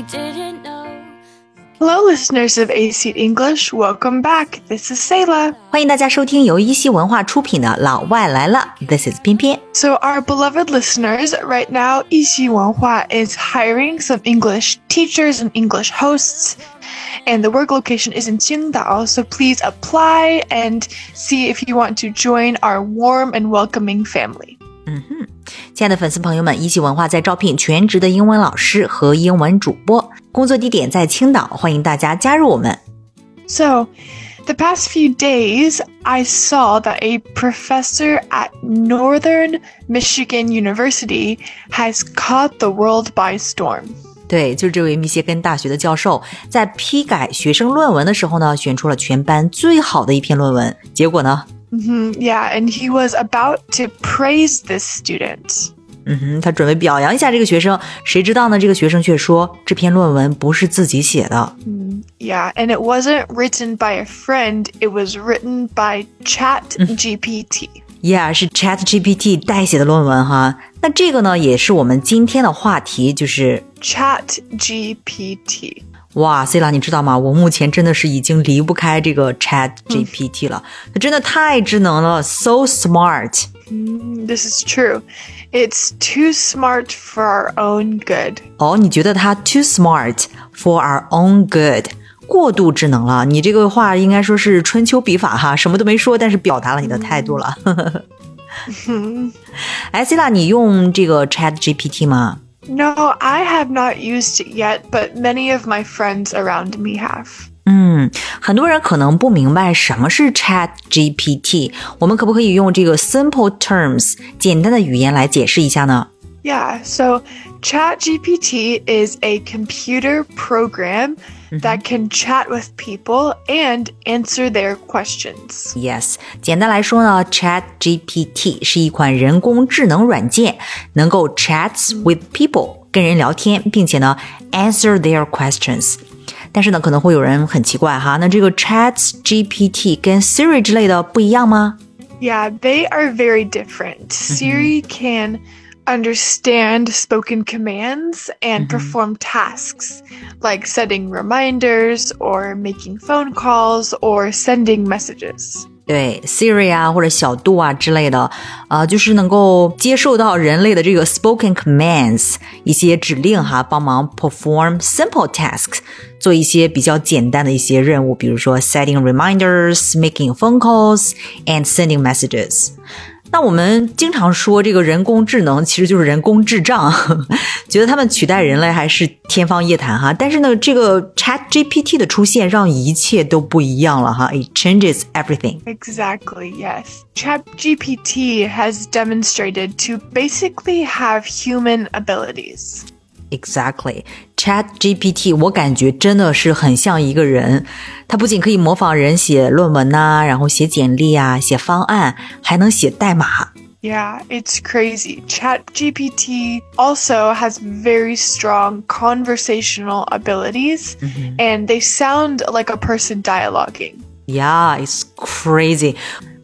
we didn't know. Hello, listeners of AC English. Welcome back. This is Selah. 欢迎大家收听由一席文化出品的《老外来了》。This is 翩翩。So, our beloved listeners, right now, 一席文化 is hiring some English teachers and English hosts. And the work location is in Qingdao, so please apply and see if you want to join our warm and welcoming family. Mm-hmm. 亲爱的粉丝朋友们，一席文化在招聘全职的英文老师和英文主播，工作地点在青岛，欢迎大家加入我们。So, the past few days, I saw that a professor at Northern Michigan University has caught the world by storm. 对，就是这位密歇根大学的教授，在批改学生论文的时候呢，选出了全班最好的一篇论文。结果呢，hmm yeah, and he was about to praise this student. 嗯哼，他准备表扬一下这个学生，谁知道呢？这个学生却说这篇论文不是自己写的。 Yeah, and it wasn't written by a friend, it was written by Chat GPT. Yeah，是 Chat GPT 代写的论文哈。那这个呢，也是我们今天的话题，就是 Chat GPT. 哇，C 拉，你知道吗？我目前真的是已经离不开这个 Chat GPT 了，它真的太智能了，so smart。Mm, This is true. It's too smart for our own good. 哦，你觉得它 too smart for our own good，过度智能了？你这个话应该说是春秋笔法哈，什么都没说，但是表达了你的态度了。哎，C 拉，你用这个 Chat GPT 吗？No, I have not used it yet, but many of my friends around me have. 嗯，很多人可能不明白什么是 Chat GPT，我们可不可以用这个 simple terms 简单的语言来解释一下呢？ Yeah, so ChatGPT is a computer program that can chat with people and answer their questions. Yes，简单来说呢，Chat GPT 是一款人工智能软件，能够 chats with people 跟人聊天，并且呢 answer their questions。但是呢，可能会有人很奇怪哈，那这个 Chat GPT 跟 Siri 之类的不一样吗？ Yeah, they are very different. Siri can understand spoken commands and perform tasks like setting reminders or making phone calls or sending messages. 对 Siri 啊或者小度啊之类的，呃，就是能够接受到人类的这个 spoken commands 一些指令哈，帮忙 perform simple tasks，做一些比较简单的一些任务，比如说 setting reminders、making phone calls and sending messages。 那我们经常说这个人工智能其实就是人工智障，觉得他们取代人类还是天方夜谭哈。但是呢，这个 Chat GPT 的出现让一切都不一样了哈，it changes everything。 Exactly, yes. ChatGPT has demonstrated to basically have human abilities. Exactly, Chat GPT，我感觉真的是很像一个人。它不仅可以模仿人写论文呐、然后写简历啊、写方案，还能写代码。 Yeah, it's crazy. ChatGPT also has very strong conversational abilities and they sound like a person dialoguing. Yeah, it's crazy.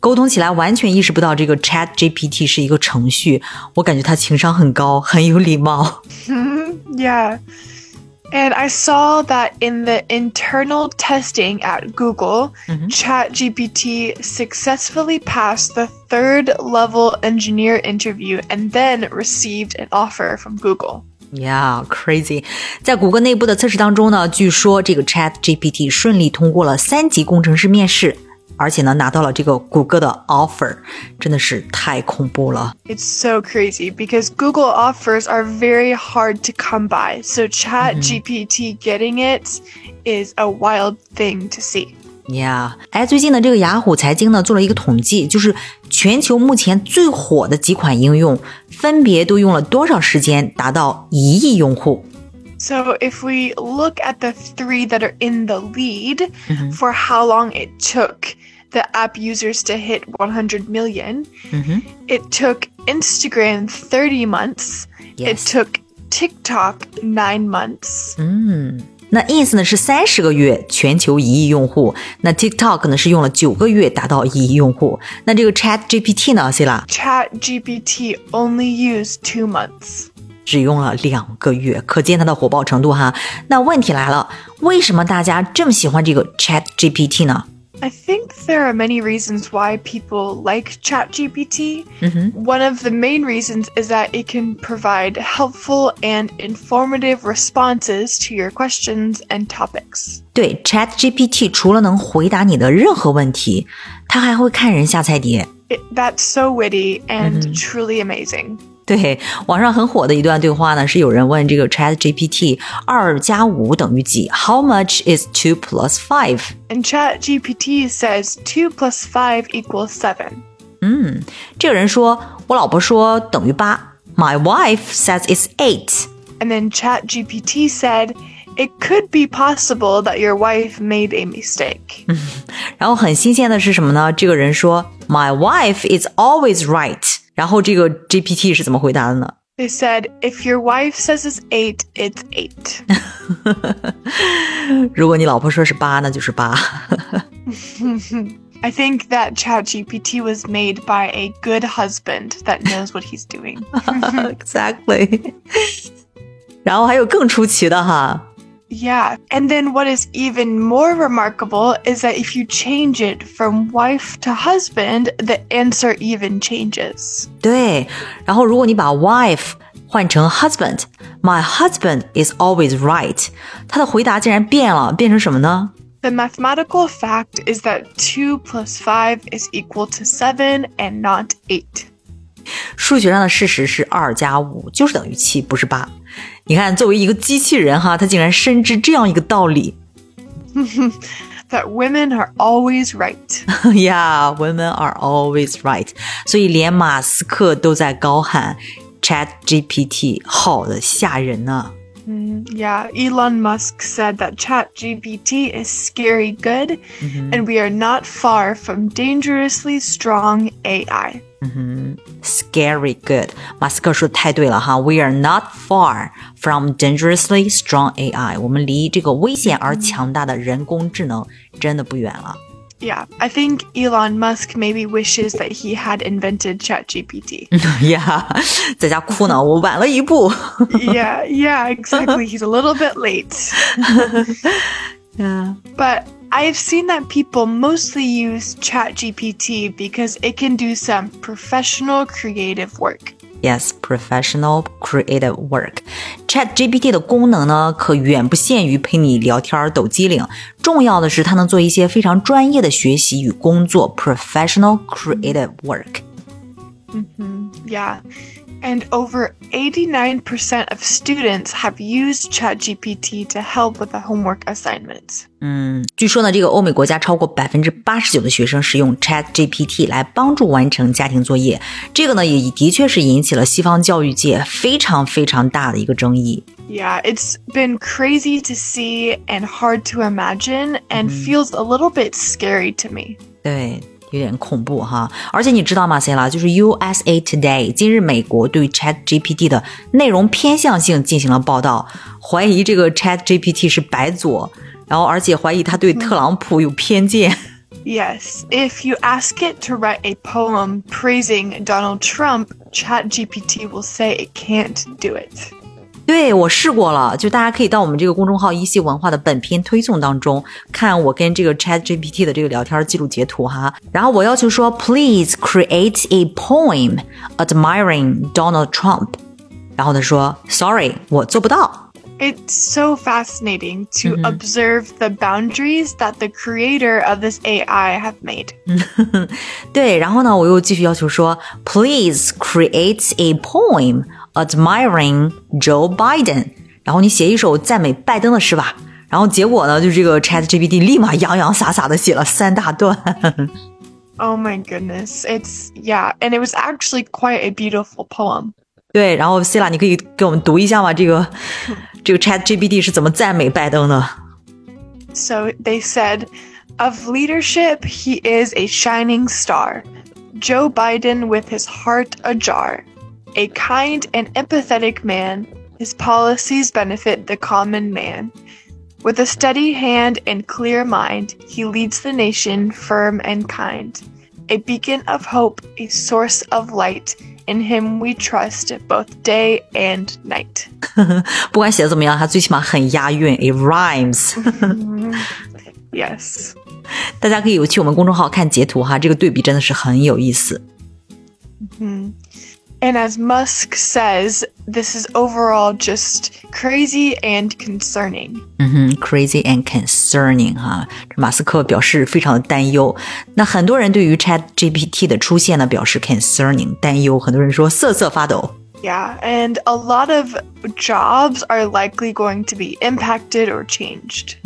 沟通起来完全意识不到这个 Chat GPT 是一个程序，我感觉它情商很高，很有礼貌。 Yeah. And I saw that in the internal testing at Google, ChatGPT successfully passed the third level engineer interview and then received an offer from Google. Yeah, crazy！在谷歌内部的测试当中呢，据说这个 Chat GPT 顺利通过了三级工程师面试， 而且呢拿到了这个谷歌的 offer，真的是太恐怖了。It's so crazy because Google offers are very hard to come by. So ChatGPT getting it is a wild thing to see. Yeah，哎，最近呢，这个雅虎财经呢做了一个统计，就是全球目前最火的几款应用，分别都用了多少时间达到一亿用户？So if we look at the three that are in the lead for how long it took the app users to hit 100 million, it took Instagram 30 months. It Yes. took TikTok nine months. 那 Ins 呢是三十个月全球一亿用户，那 TikTok 呢是用了九个月达到一亿用户。那这个 Chat GPT 呢，C 啦， Chat GPT only used two months. 只用了两个月，可见它的火爆程度哈。那问题来了，为什么大家这么喜欢这个 Chat GPT 呢？I think there are many reasons why people like ChatGPT. Mm-hmm. One of the main reasons is that it can provide helpful and informative responses to your questions and topics. 对，ChatGPT 除了能回答你的任何问题，它还会看人下菜碟。It, that's so witty and truly amazing. 对，网上很火的一段对话呢，是有人问这个 Chat GPT 二加五等于几？How much is two plus five? And Chat GPT says two plus five equals seven. 嗯，这个人说，我老婆说等于八。My wife says it's eight. And then Chat GPT said, it could be possible that your wife made a mistake. 然后很新鲜的是什么呢？这个人说，My wife is always right. 然后这个 GPT 是怎么回答的呢？They said, if your wife says it's eight, it's eight. 如果你老婆说是八，那就是八。I think that ChatGPT was made by a good husband that knows what he's doing. exactly. 然后还有更出奇的哈。 yeah. And then what is even more remarkable is that if you change it from wife to husband, the answer even changes. 对，然后如果你把 wife 换成 husband，my husband is always right，他的回答竟然变了，变成什么呢？The mathematical fact is that 2 plus 5 is equal to 7 and not 8. 数学上的事实是二加五就是等于七，不是八。 你看，作为一个机器人哈，他竟然深知这样一个道理。That women are always right. yeah, women are always right. 所以连马斯克都在高喊 Chat GPT 好的吓人呢。Mm, yeah, Elon Musk said that ChatGPT is scary good, mm-hmm. and we are not far from dangerously strong AI. Mm-hmm. Scary good. 马斯克说的太对了哈。We are not far from dangerously strong AI. 我们离这个危险而强大的人工智能真的不远了。 yeah, I think Elon Musk maybe wishes that he had invented ChatGPT. yeah, 在家哭呢，我晚了一步。yeah, yeah, exactly. He's a little bit late. yeah. But I've seen that people mostly use ChatGPT because it can do some professional creative work. Yes, professional creative work. Chat GPT 的功能呢，可远不限于陪你聊天抖机灵。重要的是，它能做一些非常专业的学习与工作，professional creative work. 嗯哼 Yeah. And over 89% of students have used ChatGPT to help with the homework assignments. 嗯，据说呢，这个欧美国家超过百分之八十九的学生使用 ChatGPT 来帮助完成家庭作业。这个呢，也的确是引起了西方教育界非常非常大的一个争议。Yeah, it's been crazy to see and hard to imagine, and feels a little bit scary to me. 对。 有点恐怖哈。而且你知道吗，C 拉，就是 USA Today 今日美国对 Chat GPT 的内容偏向性进行了报道，怀疑这个 Chat GPT 是白左，然后而且怀疑他对特朗普有偏见。Yes, if you ask it to write a poem praising Donald Trump, ChatGPT will say it can't do it. 对我试过了，就大家可以到我们这个公众号“一席文化”的本篇推送当中看我跟这个 Chat GPT 的这个聊天记录截图哈。然后我要求说，Please create a poem admiring Donald Trump。然后他说，Sorry，我做不到。It's so fascinating to mm -hmm. observe the boundaries that the creator of this AI have made. 对，然后呢，我又继续要求说，Please create a poem admiring Joe Biden，然后你写一首赞美拜登的诗吧。然后结果呢，就这个 Chat GPT 立马洋洋洒洒的写了三大段。Oh my goodness, it's yeah, and it was actually quite a beautiful poem. 对，然后 Selah，你可以给我们读一下吗？这个这个 Chat GPT 是怎么赞美拜登的？So they said, of leadership, he is a shining star. Joe Biden with his heart ajar A kind and empathetic man, his policies benefit the common man. With a steady hand and clear mind, he leads the nation firm and kind. A beacon of hope, a source of light, In him we trust both day and night. 不管写的怎么样，它最起码很押韵，it rhymes。 Yes. 大家可以去我们公众号看截图哈，这个对比真的是很有意思。 And as Musk says, this is overall just crazy and concerning. 嗯哼，crazy and concerning 哈，这马斯克表示非常的担忧。那很多人对于 Chat GPT 的出现呢，表示 concerning 担忧，很多人说瑟瑟发抖。 Yeah, and a lot of jobs are likely going to be impacted or changed.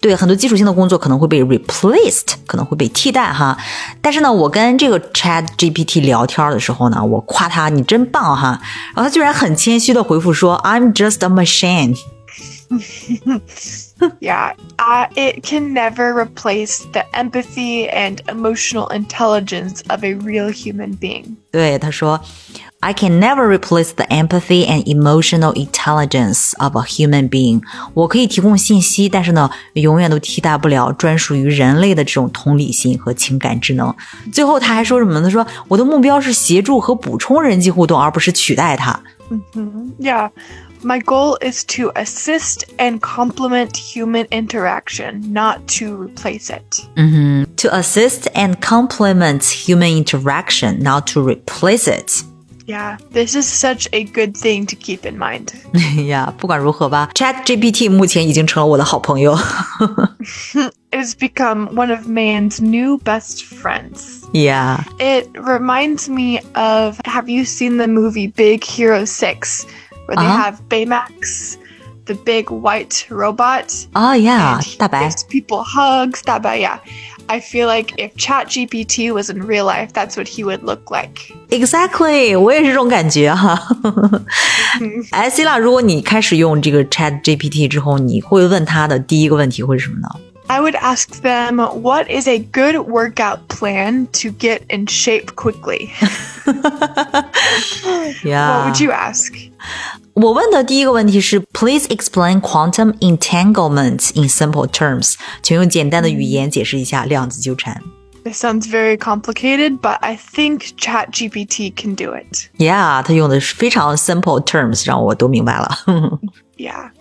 对，很多基础性的工作可能会被 replaced，可能会被替代哈。但是呢，我跟这个 Chat GPT 聊天的时候呢，我夸他你真棒哈，然后他居然很谦虚的回复说 I'm just a machine。 Yeah, uh, it can never replace the empathy and emotional intelligence of a real human being. 对，他说，I can never replace the empathy and emotional intelligence of a human being。我可以提供信息，但是呢，永远都替代不了专属于人类的这种同理心和情感智能。最后他还说什么呢？他说，我的目标是协助和补充人际互动，而不是取代它。 Yeah, my goal is to assist and complement human interaction, not to replace it. To assist and complement human interaction, not to replace it. Yeah, this is such a good thing to keep in mind. 呀，不管如何吧，Chat GPT 目前已经成了我的好朋友。 It has become one of man's new best friends. yeah. It reminds me of have you seen the movie Big Hero 6 where they Uh-huh. have Baymax, the big white robot? 啊呀 and，he 大白。 gives people hugs. That, but yeah, I feel like if ChatGPT was in real life, that's what he would look like. Exactly，我也是这种感觉哈。哎，希腊，如果你开始用这个 Chat GPT 之后，你会问他的第一个问题会是什么呢？ I would ask them, what is a good workout plan to get in shape quickly? Yeah， What would you ask? 我问的第一个问题是，Please explain quantum entanglement in simple terms，请用简单的语言解释一下量子纠缠。 This sounds very complicated, but I think ChatGPT can do it. Yeah，他用的是非常 simple terms，让我都明白了。 Yeah.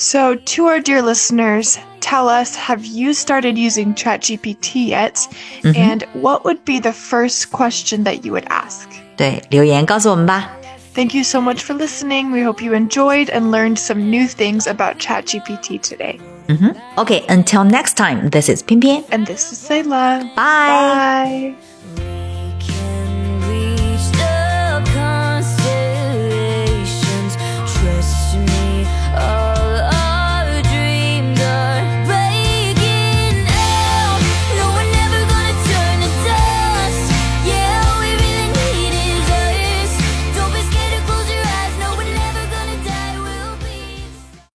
So, to our dear listeners, tell us have you started using ChatGPT yet? Mm-hmm. And what would be the first question that you would ask? 对，留言告诉我们吧。Thank you so much for listening. We hope you enjoyed and learned some new things about ChatGPT today. Mm-hmm. Okay, until next time, this is Pian And this is Selah. Bye. Bye.